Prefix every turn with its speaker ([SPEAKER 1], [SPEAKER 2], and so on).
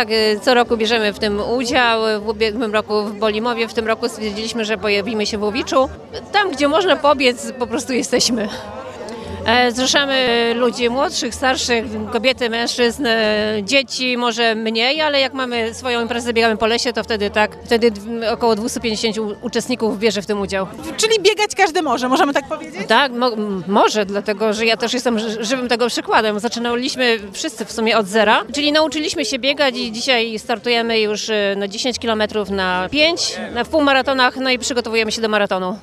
[SPEAKER 1] Tak, y, co roku bierzemy w tym udział. W ubiegłym roku w Bolimowie, w tym roku stwierdziliśmy, że pojawimy się w Łowiczu. Tam, gdzie można pobiec, po prostu jesteśmy. E, Zrzeszamy ludzi młodszych, starszych, kobiety, mężczyzn, e, dzieci może mniej, ale jak mamy swoją imprezę, biegamy po lesie, to wtedy tak, wtedy około 250 u- uczestników bierze w tym udział.
[SPEAKER 2] Czyli biegać każdy może, możemy tak powiedzieć?
[SPEAKER 1] Tak, mo- może, dlatego że ja też jestem ży- żywym tego przykładem. Zaczynaliśmy wszyscy w sumie od zera, czyli nauczyliśmy się biegać i dzisiaj startujemy już e, na 10 km na 5, na półmaratonach, no i przygotowujemy się do maratonu.